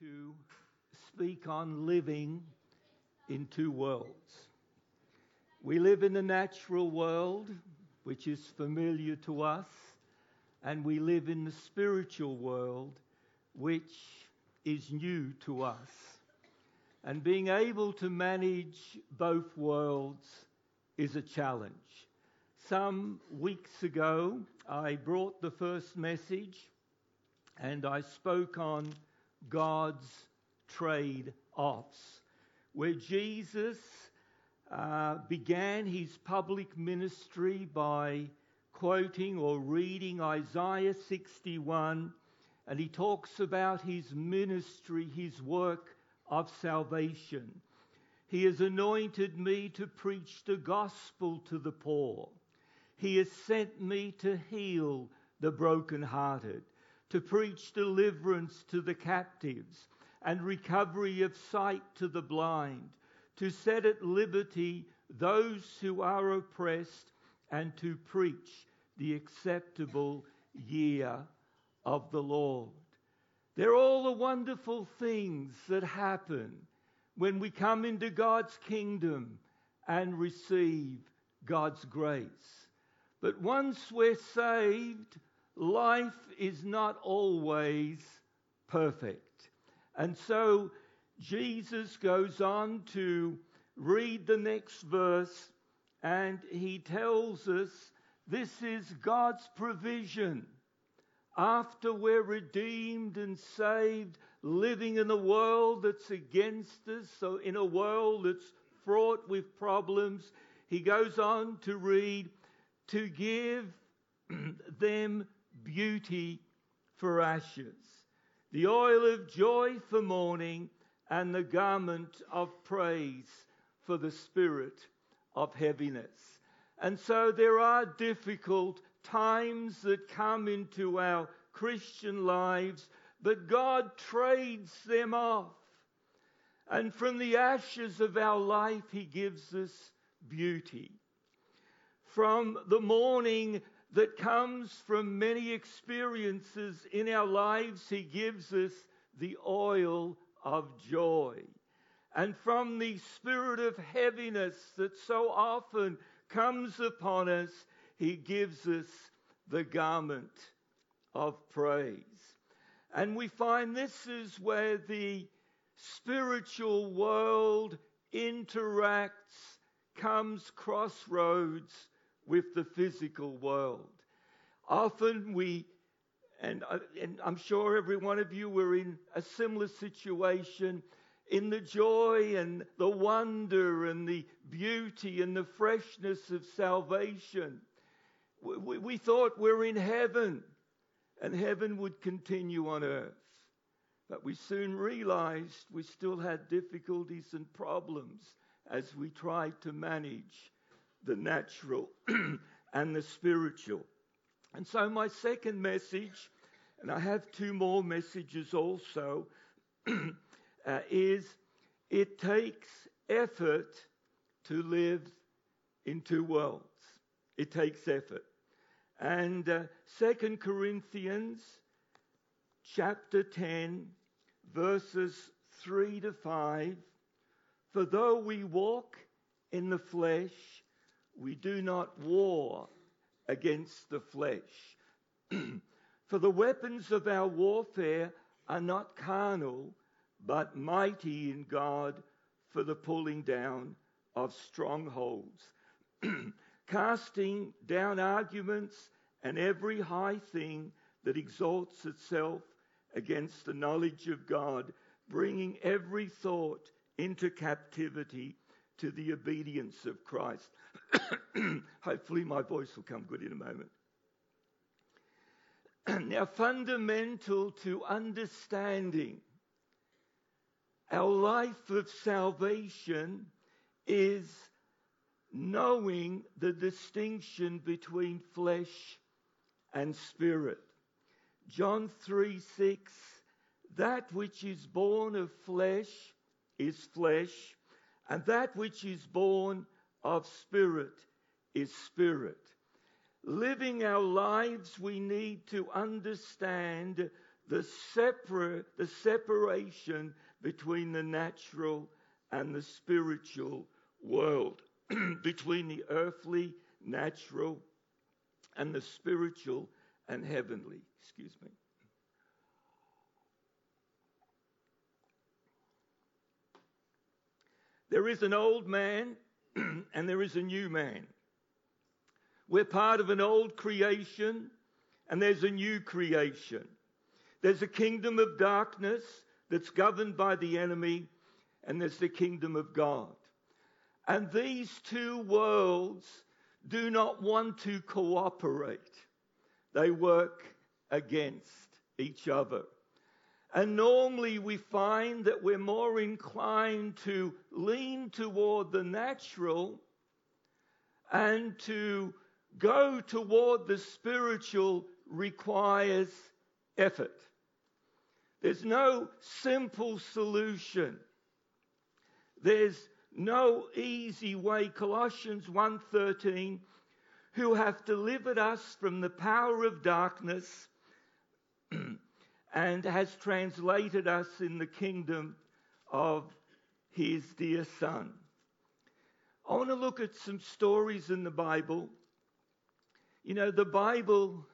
to speak on living in two worlds. We live in the natural world, which is familiar to us, and we live in the spiritual world, which is new to us. And being able to manage both worlds is a challenge. Some weeks ago, I brought the first message and I spoke on God's trade offs, where Jesus uh, began his public ministry by quoting or reading Isaiah 61, and he talks about his ministry, his work of salvation. He has anointed me to preach the gospel to the poor. He has sent me to heal the brokenhearted to preach deliverance to the captives and recovery of sight to the blind, to set at liberty those who are oppressed, and to preach the acceptable year of the Lord. They're all the wonderful things that happen when we come into God's kingdom and receive God's grace. But once we're saved, life is not always perfect. And so Jesus goes on to read the next verse and he tells us this is God's provision. After we're redeemed and saved, living in a world that's against us, so in a world that's fraught with problems, he goes on to read, to give them beauty for ashes, the oil of joy for mourning, and the garment of praise for the spirit of heaviness. And so there are difficult times that come into our Christian lives, but God trades them off. And from the ashes of our life, He gives us beauty. From the mourning that comes from many experiences in our lives, He gives us the oil of joy. And from the spirit of heaviness that so often comes upon us, He gives us the garment of praise. And we find this is where the spiritual world interacts, comes crossroads with the physical world. Often we, and, uh, and I'm sure every one of you were in a similar situation, in the joy and the wonder and the beauty and the freshness of salvation. We, we thought we're in heaven and heaven would continue on earth. But we soon realized we still had difficulties and problems as we tried to manage the natural and the spiritual. And so, my second message, and I have two more messages also, uh, is it takes effort to live in two worlds. It takes effort. And uh, 2 Corinthians chapter 10, verses 3 to 5 For though we walk in the flesh, we do not war against the flesh. For the weapons of our warfare are not carnal, but mighty in God for the pulling down of strongholds, casting down arguments and every high thing that exalts itself against the knowledge of God, bringing every thought into captivity to the obedience of Christ. Hopefully, my voice will come good in a moment. now, fundamental to understanding our life of salvation is knowing the distinction between flesh and spirit. John 3 6 That which is born of flesh is flesh, and that which is born of spirit is spirit. Living our lives, we need to understand the, separa- the separation between the natural and the spiritual world, between the earthly, natural, and the spiritual and heavenly. Excuse me. There is an old man and there is a new man. We're part of an old creation and there's a new creation. There's a kingdom of darkness that's governed by the enemy, and there's the kingdom of God. And these two worlds do not want to cooperate, they work against each other. And normally we find that we're more inclined to lean toward the natural and to go toward the spiritual requires effort. There's no simple solution. There's no easy way. Colossians 1:13 who have delivered us from the power of darkness and has translated us in the kingdom of his dear son. I want to look at some stories in the Bible. You know, the Bible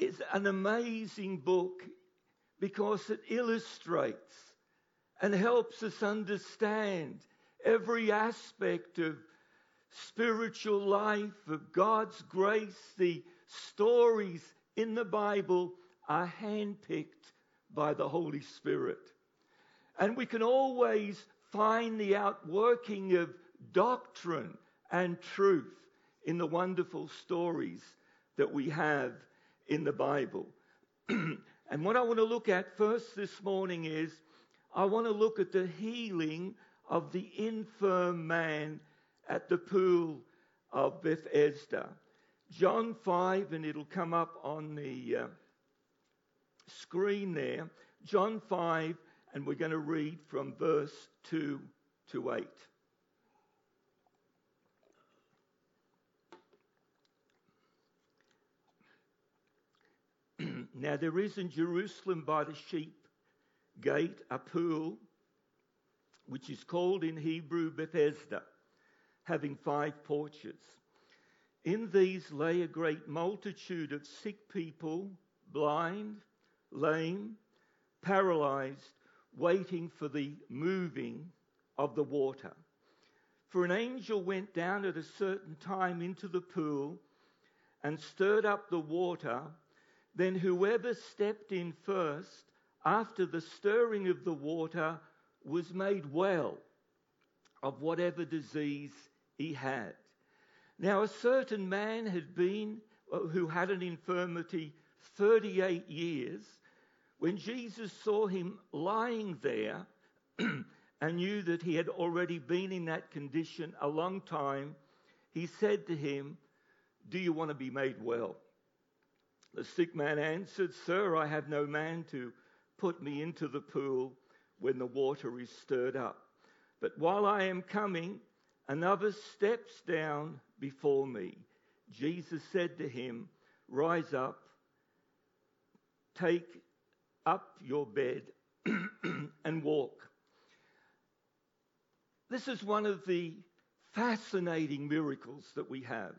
is an amazing book because it illustrates and helps us understand every aspect of spiritual life, of God's grace. The stories in the Bible are handpicked by the Holy Spirit. And we can always find the outworking of doctrine and truth in the wonderful stories that we have in the Bible. and what I want to look at first this morning is I want to look at the healing of the infirm man at the pool of Bethesda. John 5, and it'll come up on the uh, screen there. John 5, and we're going to read from verse 2 to 8. now there is in Jerusalem by the sheep gate a pool, which is called in Hebrew Bethesda, having five porches. In these lay a great multitude of sick people, blind, lame, paralyzed, waiting for the moving of the water. For an angel went down at a certain time into the pool and stirred up the water. Then whoever stepped in first after the stirring of the water was made well of whatever disease he had. Now, a certain man had been, uh, who had an infirmity 38 years. When Jesus saw him lying there and knew that he had already been in that condition a long time, he said to him, Do you want to be made well? The sick man answered, Sir, I have no man to put me into the pool when the water is stirred up. But while I am coming, another steps down before me. Jesus said to him, Rise up, take up your bed, and walk. This is one of the fascinating miracles that we have.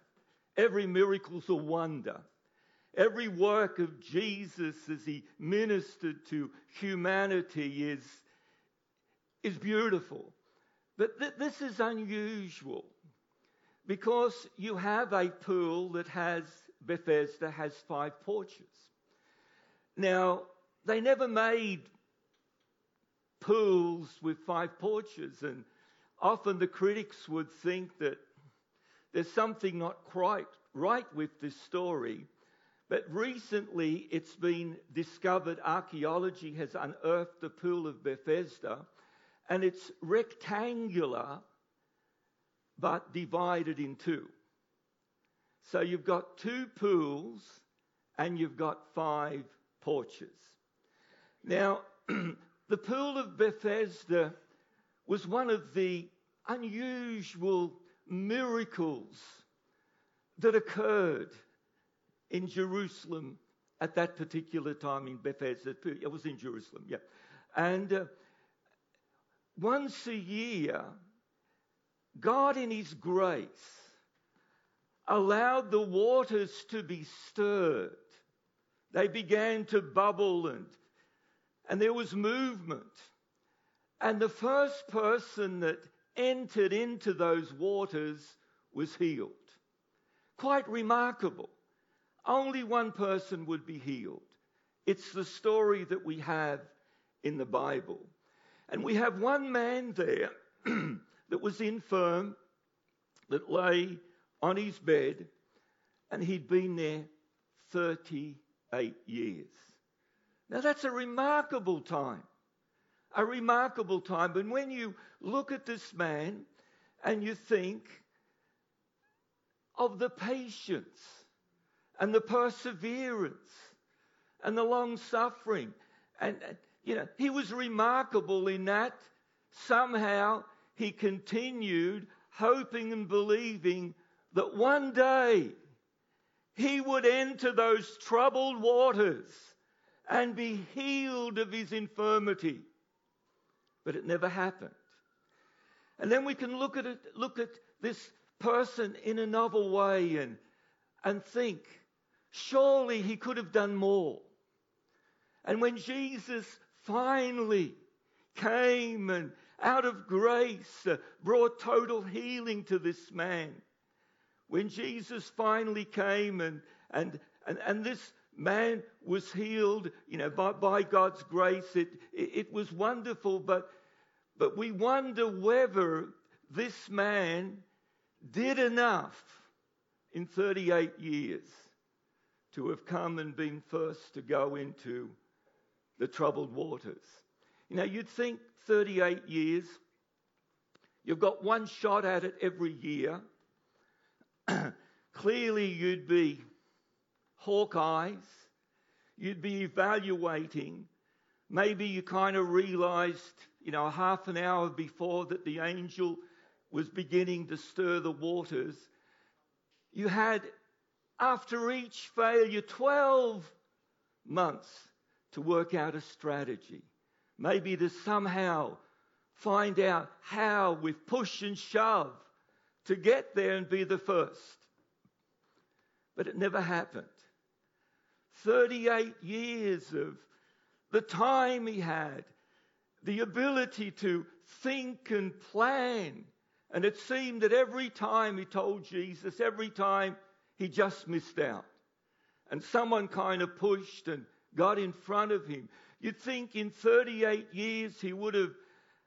Every miracle's a wonder. Every work of Jesus as he ministered to humanity is, is beautiful. But th- this is unusual because you have a pool that has, Bethesda has five porches. Now, they never made pools with five porches, and often the critics would think that there's something not quite right with this story but recently it's been discovered, archaeology has unearthed the pool of Bethesda, and it's rectangular but divided in two. So you've got two pools and you've got five porches. Now, the pool of Bethesda was one of the unusual miracles that occurred in Jerusalem at that particular time in Bethesda. It was in Jerusalem, yeah. And uh, once a year, God, in His grace, allowed the waters to be stirred. They began to bubble and, and there was movement. And the first person that entered into those waters was healed. Quite remarkable. Only one person would be healed. It's the story that we have in the Bible. And we have one man there that was infirm, that lay on his bed, and he'd been there 38 years. Now that's a remarkable time. A remarkable time. And when you look at this man and you think of the patience and the perseverance and the long suffering, and, uh, you know, he was remarkable in that somehow he continued hoping and believing that one day he would enter those troubled waters and be healed of his infirmity. But it never happened. And then we can look at it, look at this person in a novel way and, and think, surely he could have done more. And when Jesus finally came and out of grace uh, brought total healing to this man, when Jesus finally came and, and, and, and this man was healed, you know, by, by God's grace, it, it, it was wonderful, but, but we wonder whether this man did enough in 38 years to have come and been first to go into the troubled waters. You know, you'd think 38 years, you've got one shot at it every year. clearly you'd be hawk-eyes. You'd be evaluating. Maybe you kind of realized, you know, half an hour before that the angel was beginning to stir the waters. You had, after each failure, 12 months to work out a strategy. Maybe to somehow find out how, with push and shove, to get there and be the first. But it never happened. 38 years of the time he had, the ability to think and plan. And it seemed that every time he told Jesus, every time he just missed out. And someone kind of pushed and got in front of him. You'd think in 38 years he would have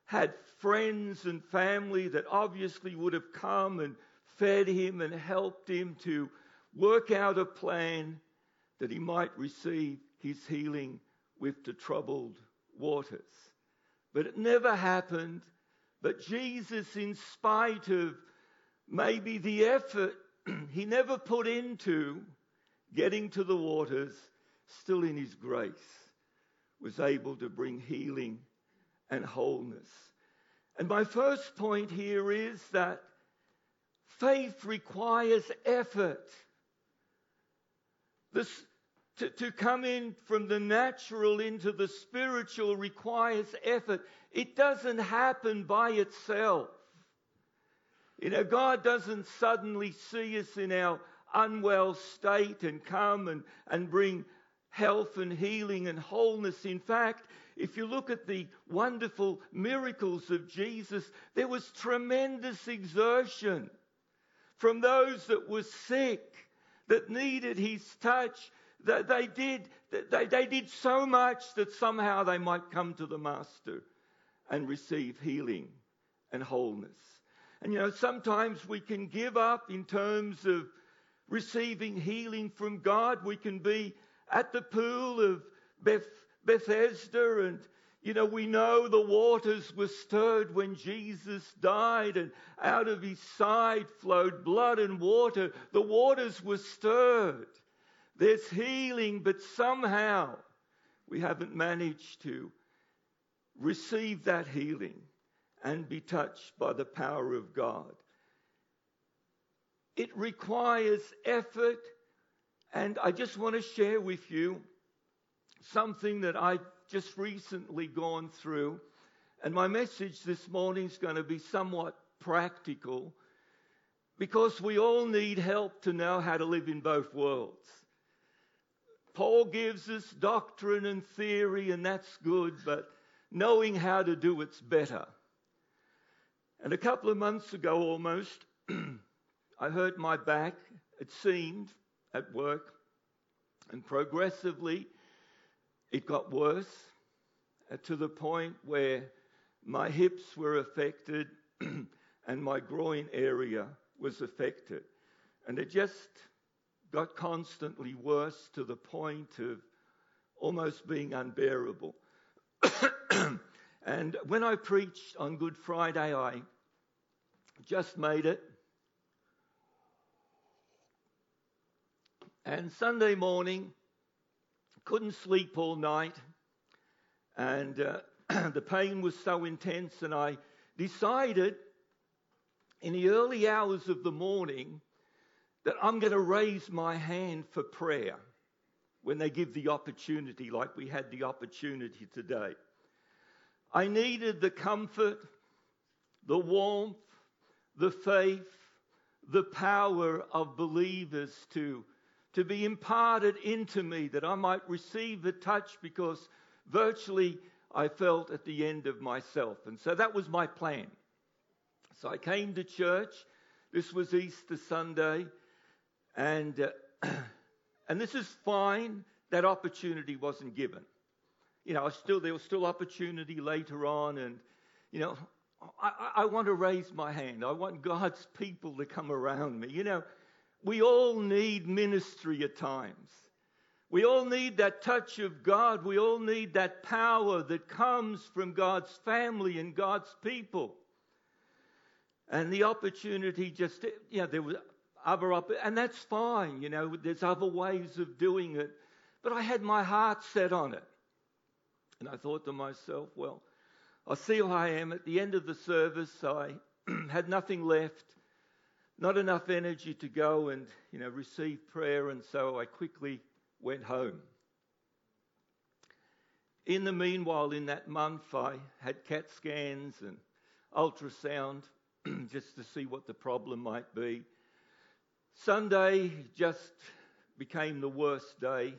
had friends and family that obviously would have come and fed him and helped him to work out a plan that he might receive his healing with the troubled waters. But it never happened. But Jesus, in spite of maybe the effort he never put into getting to the waters, still in his grace, was able to bring healing and wholeness. And my first point here is that faith requires effort. This, to, to come in from the natural into the spiritual requires effort. It doesn't happen by itself. You know, God doesn't suddenly see us in our unwell state and come and, and bring health and healing and wholeness. In fact, if you look at the wonderful miracles of Jesus, there was tremendous exertion from those that were sick, that needed his touch. That they did, they, they did so much that somehow they might come to the Master and receive healing and wholeness. And you know, sometimes we can give up in terms of receiving healing from God. We can be at the pool of Beth, Bethesda and you know, we know the waters were stirred when Jesus died, and out of his side flowed blood and water. The waters were stirred. There's healing, but somehow we haven't managed to receive that healing and be touched by the power of God. It requires effort And I just want to share with you something that I've just recently gone through. And my message this morning is going to be somewhat practical because we all need help to know how to live in both worlds. Paul gives us doctrine and theory, and that's good, but knowing how to do it's better. And a couple of months ago almost, I hurt my back, it seemed, at work, and progressively it got worse uh, to the point where my hips were affected and my groin area was affected. And it just got constantly worse to the point of almost being unbearable. and when I preached on Good Friday, I just made it. And Sunday morning, couldn't sleep all night, and uh, the pain was so intense, and I decided in the early hours of the morning that I'm going to raise my hand for prayer when they give the opportunity, like we had the opportunity today. I needed the comfort, the warmth, the faith, the power of believers to, to be imparted into me that I might receive the touch because virtually I felt at the end of myself. And so that was my plan. So I came to church. This was Easter Sunday. And, uh, and this is fine. That opportunity wasn't given. You know, I still, there was still opportunity later on. And, you know, I, I want to raise my hand. I want God's people to come around me. You know, we all need ministry at times. We all need that touch of God. We all need that power that comes from God's family and God's people. And the opportunity just, you know, there was other up, and that's fine. You know, there's other ways of doing it. But I had my heart set on it. And I thought to myself, well, I see who I am. At the end of the service, I had nothing left, not enough energy to go and, you know, receive prayer. And so I quickly went home. In the meanwhile, in that month, I had CAT scans and ultrasound just to see what the problem might be. Sunday just became the worst day.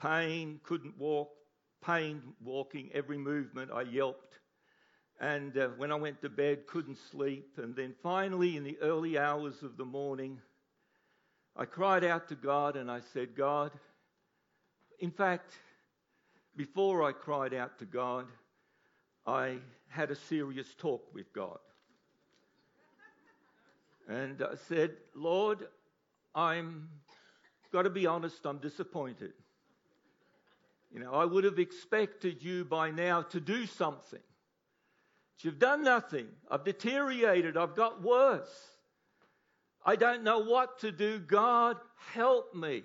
Pain, couldn't walk, pain walking, every movement I yelped. And uh, when I went to bed, couldn't sleep. And then finally, in the early hours of the morning, I cried out to God and I said, God, in fact, before I cried out to God, I had a serious talk with God. And I said, Lord, I'm got to be honest, I'm disappointed. You know, I would have expected you by now to do something. You've done nothing. I've deteriorated. I've got worse. I don't know what to do. God, help me.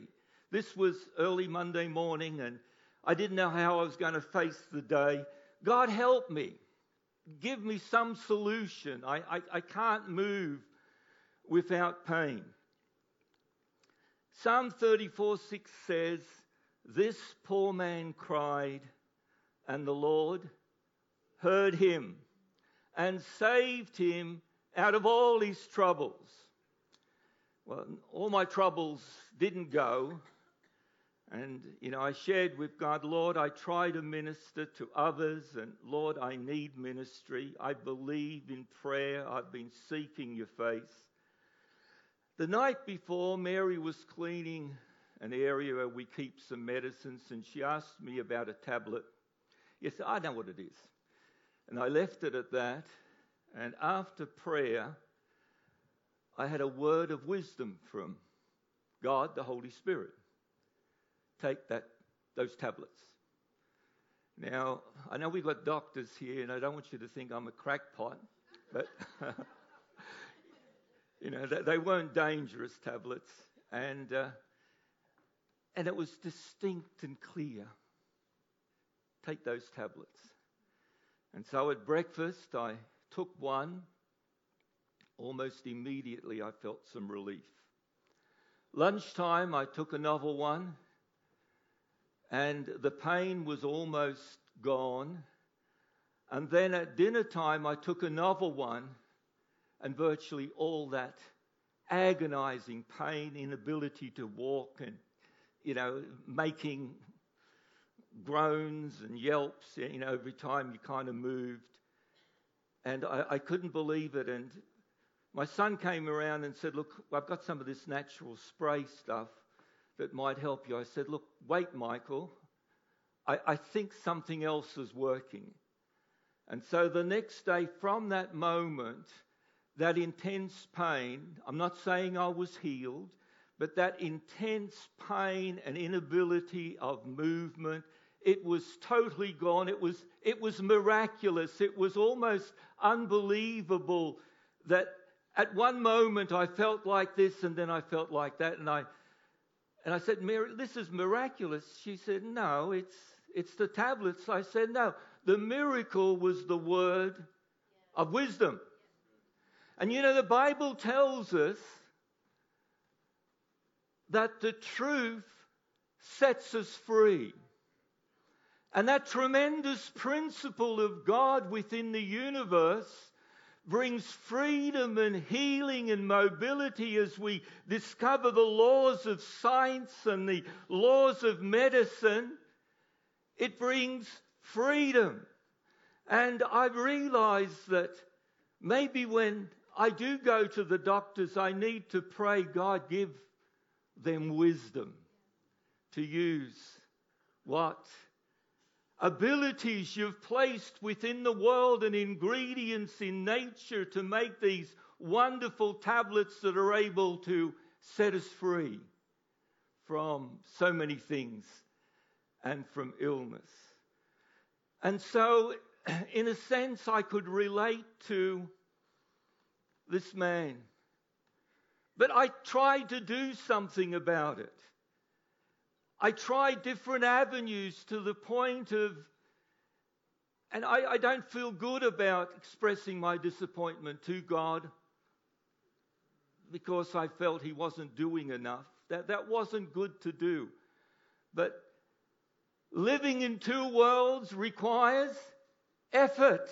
This was early Monday morning, and I didn't know how I was going to face the day. God, help me. Give me some solution. I, I, I can't move without pain. Psalm 34 6 says, This poor man cried, and the Lord heard him and saved him out of all his troubles. Well, all my troubles didn't go. And, you know, I shared with God, Lord, I try to minister to others, and Lord, I need ministry. I believe in prayer. I've been seeking your face. The night before, Mary was cleaning an area where we keep some medicines, and she asked me about a tablet. Yes, I know what it is. And I left it at that. And after prayer, I had a word of wisdom from God, the Holy Spirit. Take that, those tablets. Now, I know we've got doctors here, and I don't want you to think I'm a crackpot, but You know, they, weren't dangerous tablets. And, uh, and it was distinct and clear. Take those tablets. And so at breakfast, I took one. Almost immediately, I felt some relief. Lunchtime, I took another one, and the pain was almost gone. And then at dinner time, I took another one, and virtually all that agonizing pain, inability to walk, and, you know, making groans and yelps, you know, every time you kind of moved. And I, I couldn't believe it. And my son came around and said, Look, I've got some of this natural spray stuff that might help you. I said, Look, wait, Michael. I, I think something else is working. And so the next day, from that moment, that intense pain, I'm not saying I was healed, but that intense pain and inability of movement, it was totally gone. It was, it was miraculous. It was almost unbelievable that at one moment I felt like this and then I felt like that. And I, and I said, Mary, this is miraculous. She said, No, it's, it's the tablets. I said, No, the miracle was the word of wisdom. And you know, the Bible tells us that the truth sets us free. And that tremendous principle of God within the universe brings freedom and healing and mobility as we discover the laws of science and the laws of medicine. It brings freedom. And I realize that maybe when I do go to the doctors, I need to pray, God, give them wisdom to use what abilities you've placed within the world and ingredients in nature to make these wonderful tablets that are able to set us free from so many things and from illness. And so, in a sense, I could relate to this man. But I tried to do something about it. I tried different avenues to the point of, and I, I don't feel good about expressing my disappointment to God because I felt He wasn't doing enough. That, that wasn't good to do. But living in two worlds requires effort.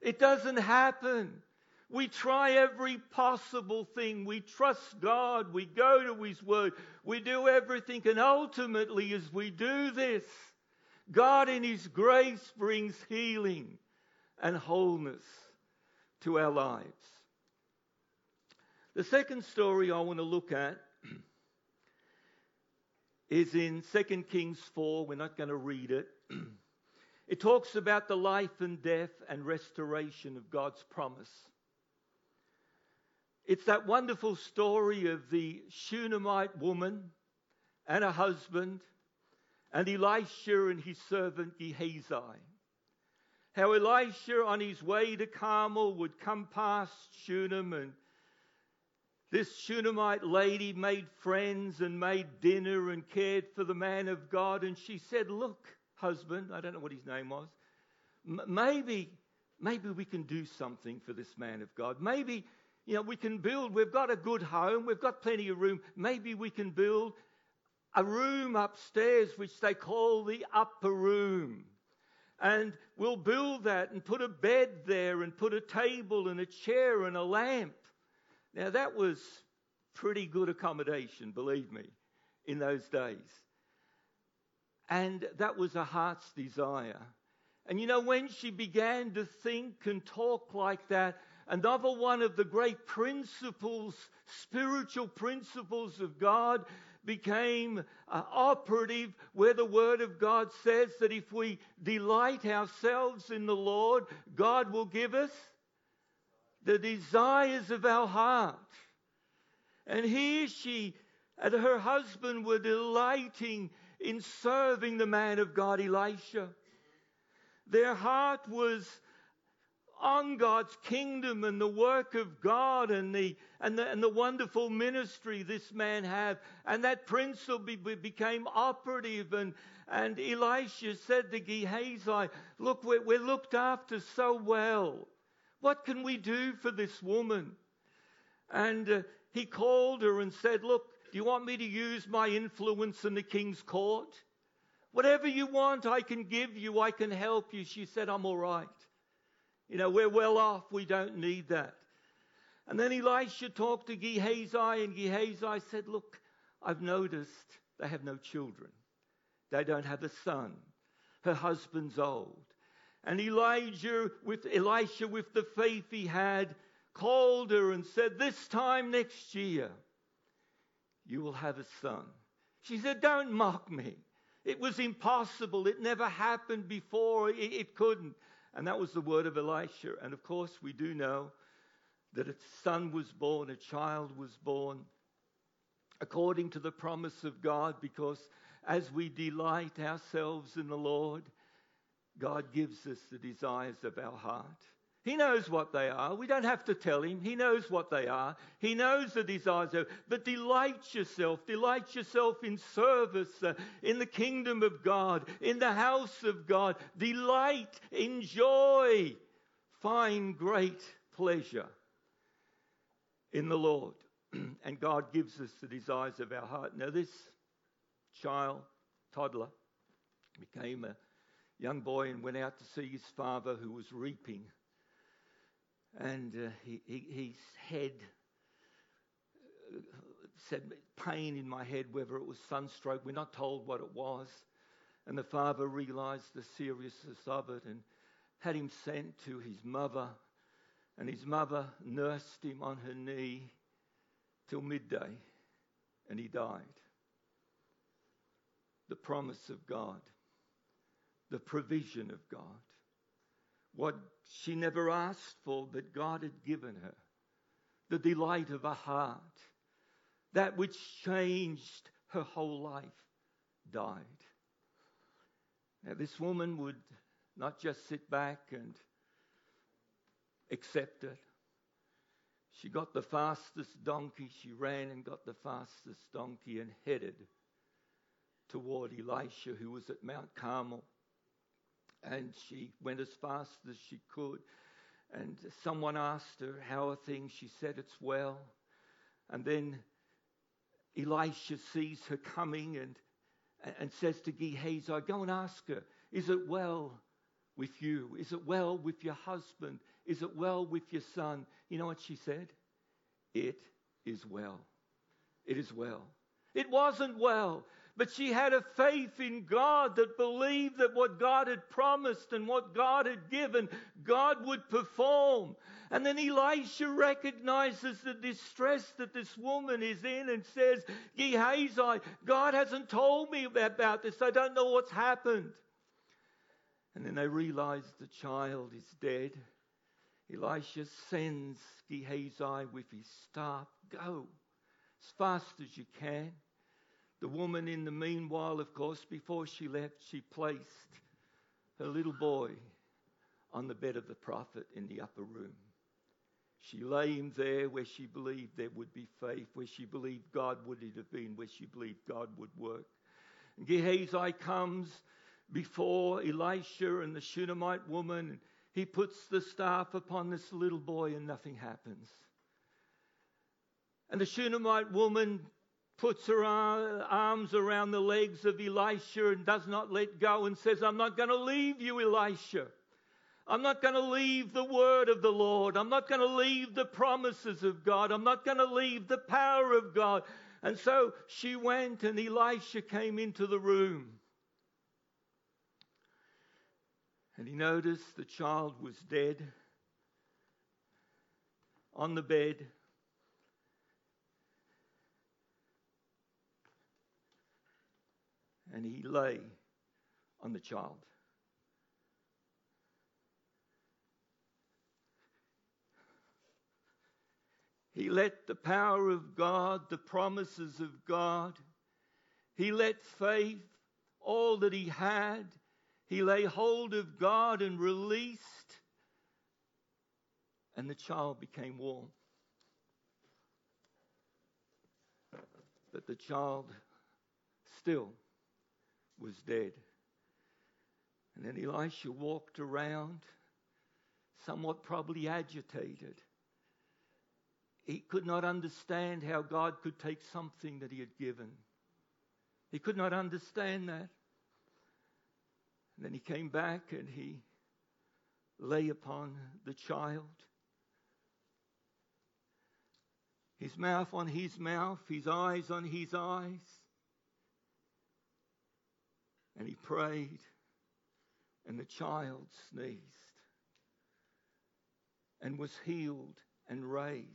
It doesn't happen. We try every possible thing. We trust God. We go to His Word. We do everything. And ultimately, as we do this, God in His grace brings healing and wholeness to our lives. The second story I want to look at is in 2 Kings 4. We're not going to read it. It talks about the life and death and restoration of God's promise. It's that wonderful story of the Shunammite woman and her husband and Elisha and his servant Gehazi. How Elisha, on his way to Carmel, would come past Shunem, and this Shunammite lady made friends and made dinner and cared for the man of God. And she said, Look, husband, I don't know what his name was, maybe, maybe we can do something for this man of God. Maybe you know, we can build, we've got a good home, we've got plenty of room. Maybe we can build a room upstairs, which they call the upper room. And we'll build that and put a bed there and put a table and a chair and a lamp. Now, that was pretty good accommodation, believe me, in those days. And that was a heart's desire. And you know, when she began to think and talk like that, Another one of the great principles, spiritual principles of God, became uh, operative where the Word of God says that if we delight ourselves in the Lord, God will give us the desires of our heart. And here she and her husband were delighting in serving the man of God, Elisha. Their heart was on God's kingdom and the work of God and the, and the, and the wonderful ministry this man had. And that principle be, became operative. And, and Elisha said to Gehazi, Look, we're, we're looked after so well. What can we do for this woman? And uh, he called her and said, Look, Do you want me to use my influence in the king's court? Whatever you want, I can give you, I can help you. She said, I'm all right. You know, we're well off, we don't need that. And then Elisha talked to Gehazi, and Gehazi said, Look, I've noticed they have no children. They don't have a son. Her husband's old. And Elijah with Elisha with the faith he had called her and said, This time next year you will have a son. She said, Don't mock me. It was impossible. It never happened before. It, it couldn't. And that was the word of Elisha. And of course, we do know that a son was born, a child was born, according to the promise of God, because as we delight ourselves in the Lord, God gives us the desires of our heart. He knows what they are. We don't have to tell him. He knows what they are. He knows the desires of. But delight yourself. Delight yourself in service, uh, in the kingdom of God, in the house of God. Delight, enjoy, find great pleasure in the Lord. and God gives us the desires of our heart. Now, this child, toddler, became a young boy and went out to see his father who was reaping and uh, he, he, his head uh, said pain in my head, whether it was sunstroke. We're not told what it was. And the father realized the seriousness of it and had him sent to his mother. And his mother nursed him on her knee till midday, and he died. The promise of God, the provision of God what she never asked for, but God had given her the delight of a heart, that which changed her whole life, died. Now, this woman would not just sit back and accept it. She got the fastest donkey. She ran and got the fastest donkey and headed toward Elisha, who was at Mount Carmel and she went as fast as she could. And someone asked her, How are things? She said, It's well. And then Elisha sees her coming and, and says to Gehazi, Go and ask her, Is it well with you? Is it well with your husband? Is it well with your son? You know what she said? It is well. It is well. It wasn't well. But she had a faith in God that believed that what God had promised and what God had given, God would perform. And then Elisha recognizes the distress that this woman is in and says, Gehazi, God hasn't told me about this. I don't know what's happened. And then they realize the child is dead. Elisha sends Gehazi with his staff. Go as fast as you can. The woman, in the meanwhile, of course, before she left, she placed her little boy on the bed of the prophet in the upper room. She lay him there where she believed there would be faith, where she believed God would intervene, where she believed God would work. And Gehazi comes before Elisha and the Shunammite woman. And he puts the staff upon this little boy and nothing happens. And the Shunammite woman puts her uh, arms around the legs of Elisha and does not let go and says, I'm not going to leave you, Elisha. I'm not going to leave the word of the Lord. I'm not going to leave the promises of God. I'm not going to leave the power of God. And so she went, and Elisha came into the room. And he noticed the child was dead on the bed. And he lay on the child. He let the power of God, the promises of God, he let faith, all that he had, he lay hold of God and released, and the child became warm. But the child still was dead. And then Elisha walked around, somewhat probably agitated. he could not understand how God could take something that he had given. He could not understand that. And then he came back and he lay upon the child. His mouth on his mouth, his eyes on his eyes. And he prayed, and the child sneezed and was healed and raised.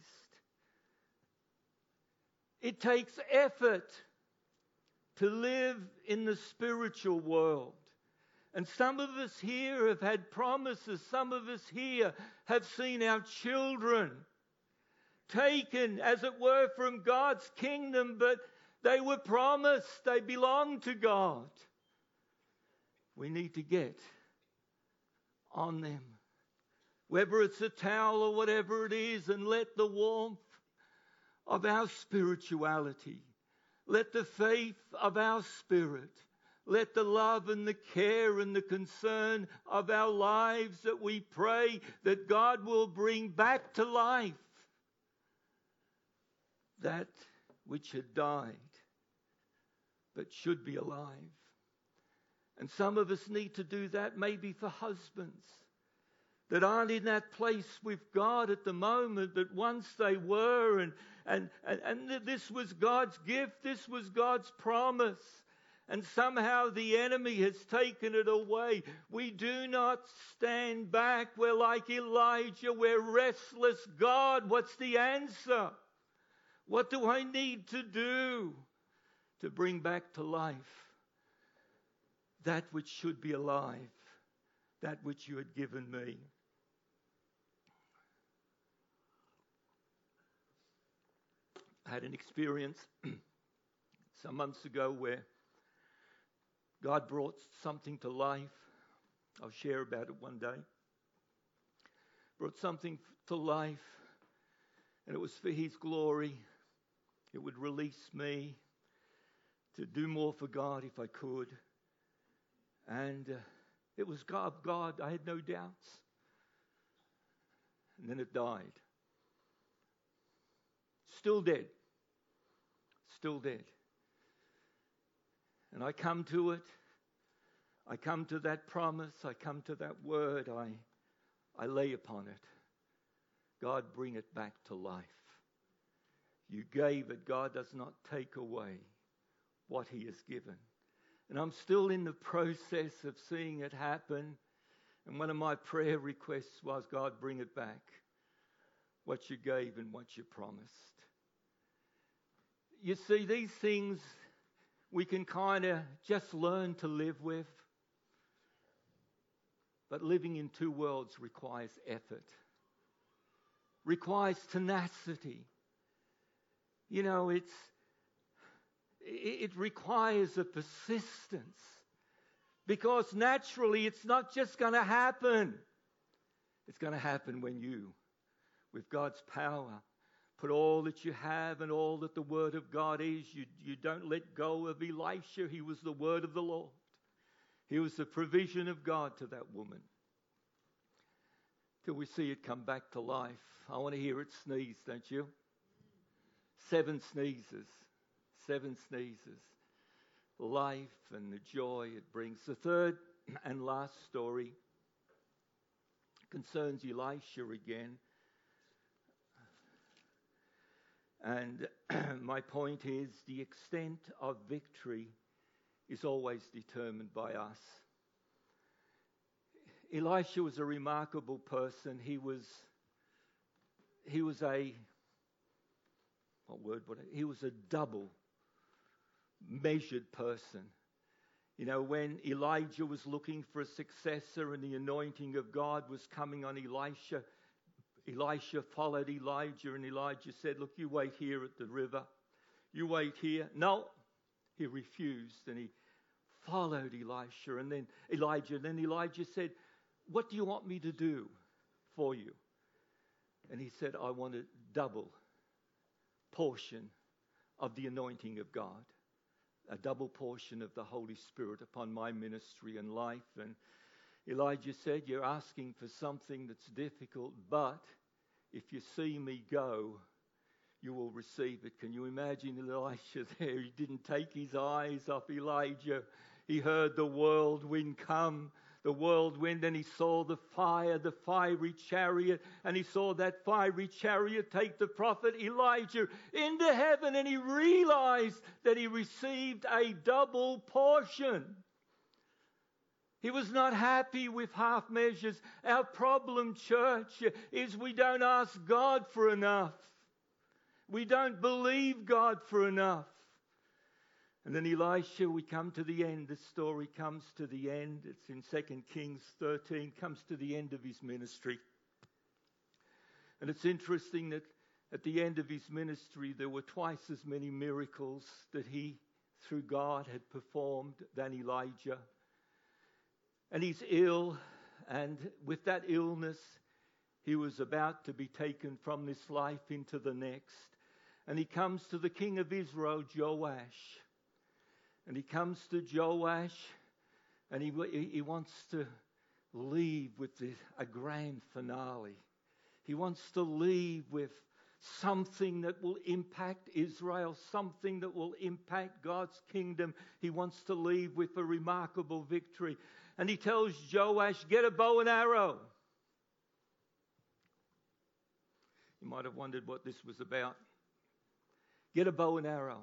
It takes effort to live in the spiritual world. And some of us here have had promises. Some of us here have seen our children taken, as it were, from God's kingdom, but they were promised, they belonged to God. We need to get on them, whether it's a towel or whatever it is, and let the warmth of our spirituality, let the faith of our spirit, let the love and the care and the concern of our lives that we pray that God will bring back to life that which had died but should be alive. And some of us need to do that maybe for husbands that aren't in that place with God at the moment that once they were, and, and, and, and this was God's gift, this was God's promise. And somehow the enemy has taken it away. We do not stand back. We're like Elijah. We're restless. God, what's the answer? What do I need to do to bring back to life that which should be alive, that which you had given me? I had an experience some months ago where God brought something to life. I'll share about it one day. Brought something to life, and it was for His glory. It would release me to do more for God if I could. And uh, it was God, God. I had no doubts. And then it died. Still dead. Still dead. And I come to it. I come to that promise. I come to that word. I, I lay upon it. God, bring it back to life. You gave it. God does not take away what He has given. And I'm still in the process of seeing it happen. And one of my prayer requests was, God, bring it back. What you gave and what you promised. You see, these things we can kind of just learn to live with. But living in two worlds requires effort, requires tenacity, you know, it's, it requires a persistence because naturally it's not just going to happen. It's going to happen when you, with God's power, put all that you have and all that the Word of God is. You, you don't let go of Elisha. He was the Word of the Lord, he was the provision of God to that woman. Till we see it come back to life. I want to hear it sneeze, don't you? Seven sneezes. Seven sneezes. Life and the joy it brings. The third and last story concerns Elisha again. And my point is the extent of victory is always determined by us. Elisha was a remarkable person. He was, he was a what word would He was a double measured person. You know, when Elijah was looking for a successor and the anointing of God was coming on Elisha, Elisha followed Elijah and Elijah said, Look, you wait here at the river. You wait here. No, he refused and he followed Elisha and then Elijah. And then Elijah said, What do you want me to do for you? And he said, I want a double portion of the anointing of God, a double portion of the Holy Spirit upon my ministry and life. And Elijah said, You're asking for something that's difficult, but if you see me go, you will receive it. Can you imagine Elisha there? He didn't take his eyes off Elijah. He heard the whirlwind come, the whirlwind, and he saw the fire, the fiery chariot, and he saw that fiery chariot take the prophet Elijah into heaven, and he realized that he received a double portion. He was not happy with half measures. Our problem, church, is we don't ask God for enough. We don't believe God for enough. And then Elisha, we come to the end. This story comes to the end. It's in 2 Kings 13, comes to the end of his ministry. And it's interesting that at the end of his ministry, there were twice as many miracles that he, through God, had performed than Elijah. And he's ill, and with that illness, he was about to be taken from this life into the next and he comes to the king of Israel, Joash. And he comes to Joash and he, he wants to leave with a grand finale. He wants to leave with something that will impact Israel, something that will impact God's kingdom. He wants to leave with a remarkable victory. And he tells Joash, Get a bow and arrow. You might have wondered what this was about. Get a bow and arrow.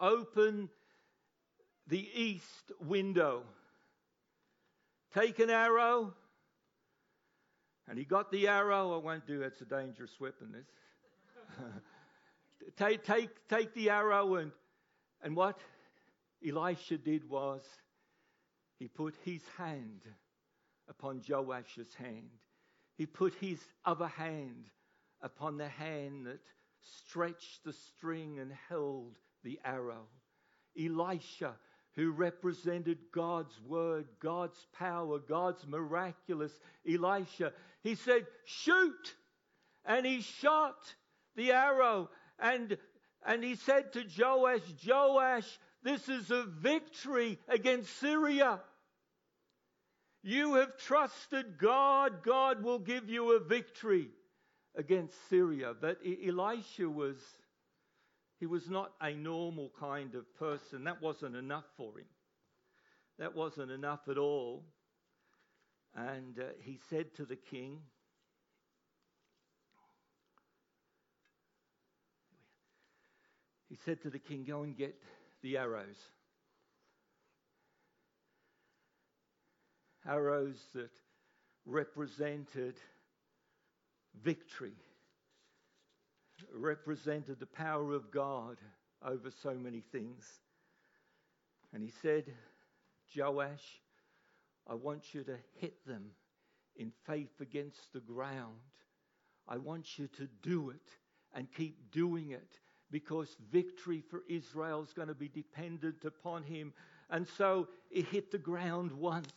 Open the east window. Take an arrow. And he got the arrow. I won't do it's a dangerous weapon, this. take, take, take the arrow and, and what Elisha did was he put his hand upon Joash's hand. He put his other hand upon the hand that stretched the string and held the arrow. Elisha, who represented God's word, God's power, God's miraculous Elisha, he said, Shoot! And he shot the arrow. And, and he said to Joash, Joash, this is a victory against Syria. You have trusted God, God will give you a victory against Syria. But Elisha was, he was not a normal kind of person. That wasn't enough for him. That wasn't enough at all. And uh, he said to the king, he said to the king, Go and get the arrows. Arrows that represented victory represented the power of God over so many things. And he said, Joash, I want you to hit them in faith against the ground. I want you to do it and keep doing it because victory for Israel is going to be dependent upon him. And so it hit the ground once.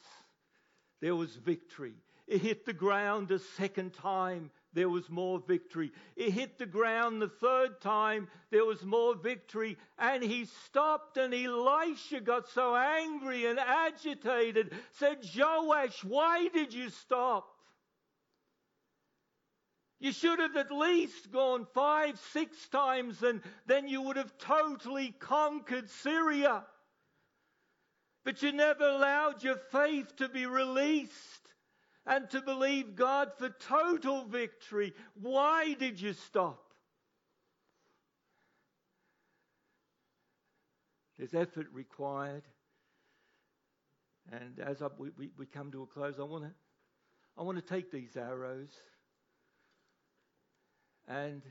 There was victory. It hit the ground a second time there was more victory. It hit the ground the third time, there was more victory. And he stopped, and Elisha got so angry and agitated, said, Joash, why did you stop? You should have at least gone five, six times, and then you would have totally conquered Syria. But you never allowed your faith to be released and to believe God for total victory. Why did you stop? There's effort required. And as I, we, we come to a close, I want to I want to take these arrows and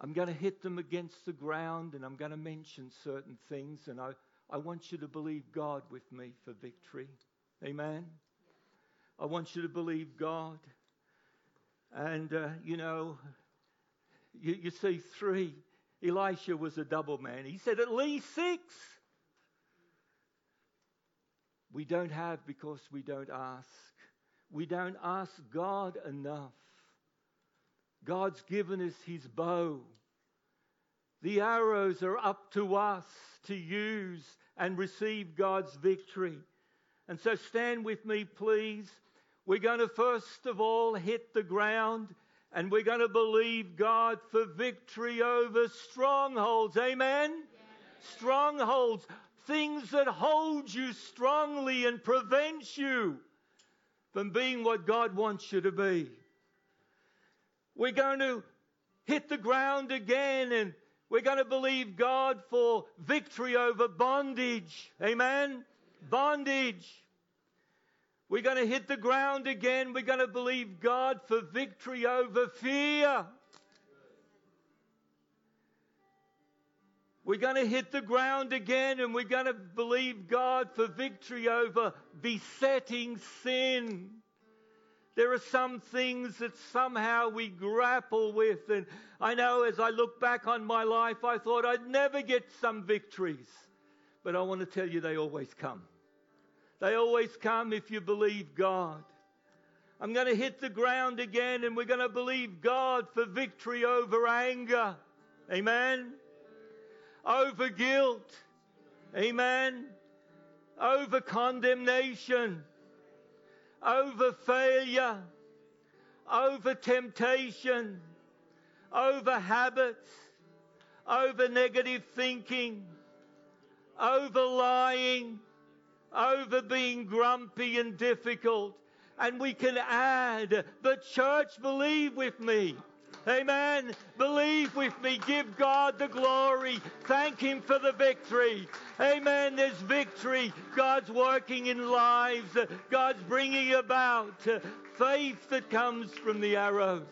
I'm going to hit them against the ground and I'm going to mention certain things. And I, I want you to believe God with me for victory. Amen. I want you to believe God. And, uh, you know, you, you see three. Elisha was a double man. He said at least six. We don't have because we don't ask. We don't ask God enough. God's given us his bow. The arrows are up to us to use and receive God's victory. And so stand with me, please. We're going to first of all hit the ground And we're going to believe God for victory over strongholds. Amen? Yes. Strongholds, things that hold you strongly and prevent you from being what God wants you to be. We're going to hit the ground again and we're going to believe God for victory over bondage. Amen? Bondage. We're going to hit the ground again. We're going to believe God for victory over fear. We're going to hit the ground again and we're going to believe God for victory over besetting sin. There are some things that somehow we grapple with. And I know as I look back on my life, I thought I'd never get some victories. But I want to tell you, they always come. They always come if you believe God. I'm going to hit the ground again and we're going to believe God for victory over anger. Amen. Over guilt. Amen. Over condemnation over failure, over temptation, over habits, over negative thinking, over lying, over being grumpy and difficult. And we can add, the church, believe with me. Amen. Believe with me. Give God the glory. Thank Him for the victory. Amen. There's victory. God's working in lives. God's bringing about faith that comes from the arrows.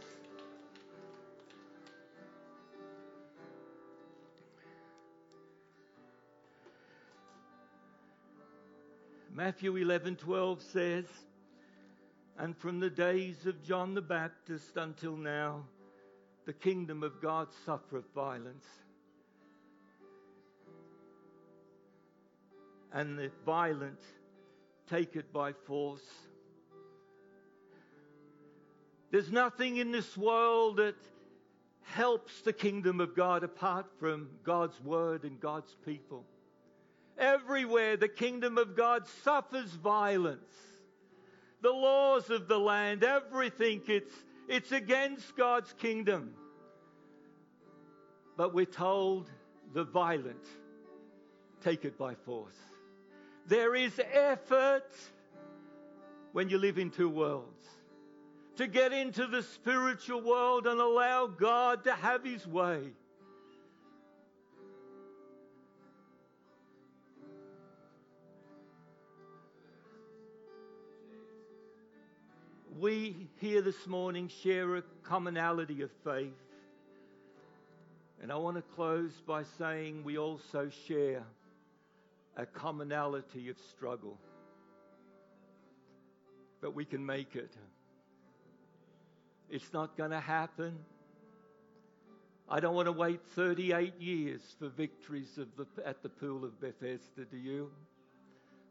Matthew 11:12 says, "And from the days of John the Baptist until now, the kingdom of God suffereth violence. And the violent take it by force. There's nothing in this world that helps the kingdom of God apart from God's word and God's people. Everywhere the kingdom of God suffers violence. The laws of the land, everything, it's it's against God's kingdom. But we're told the violent take it by force. There is effort when you live in two worlds to get into the spiritual world and allow God to have His way. We here this morning share a commonality of faith. And I want to close by saying we also share a commonality of struggle. But we can make it. It's not going to happen. I don't want to wait 38 years for victories the, at the pool of Bethesda, do you?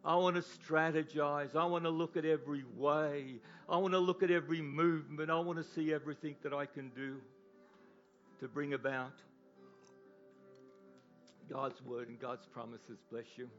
I want to strategize. I want to look at every way. I want to look at every movement. I want to see everything that I can do to bring about God's word and God's promises. Bless you.